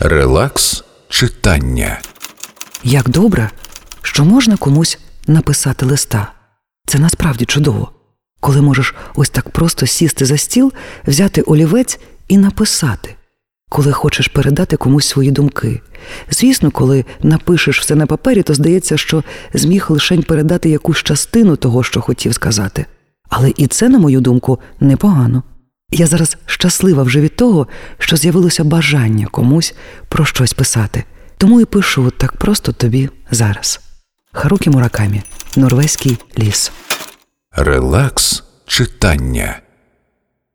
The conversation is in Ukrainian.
Релакс читання. Як добре, що можна комусь написати листа. Це насправді чудово, коли можеш ось так просто сісти за стіл, взяти олівець і написати, коли хочеш передати комусь свої думки. Звісно, коли напишеш все на папері, то здається, що зміг лишень передати якусь частину того, що хотів сказати. Але і це, на мою думку, непогано. Я зараз щаслива вже від того, що з'явилося бажання комусь про щось писати. Тому і пишу так просто тобі зараз. Харукі Муракамі, Норвезький ліс. Релакс читання.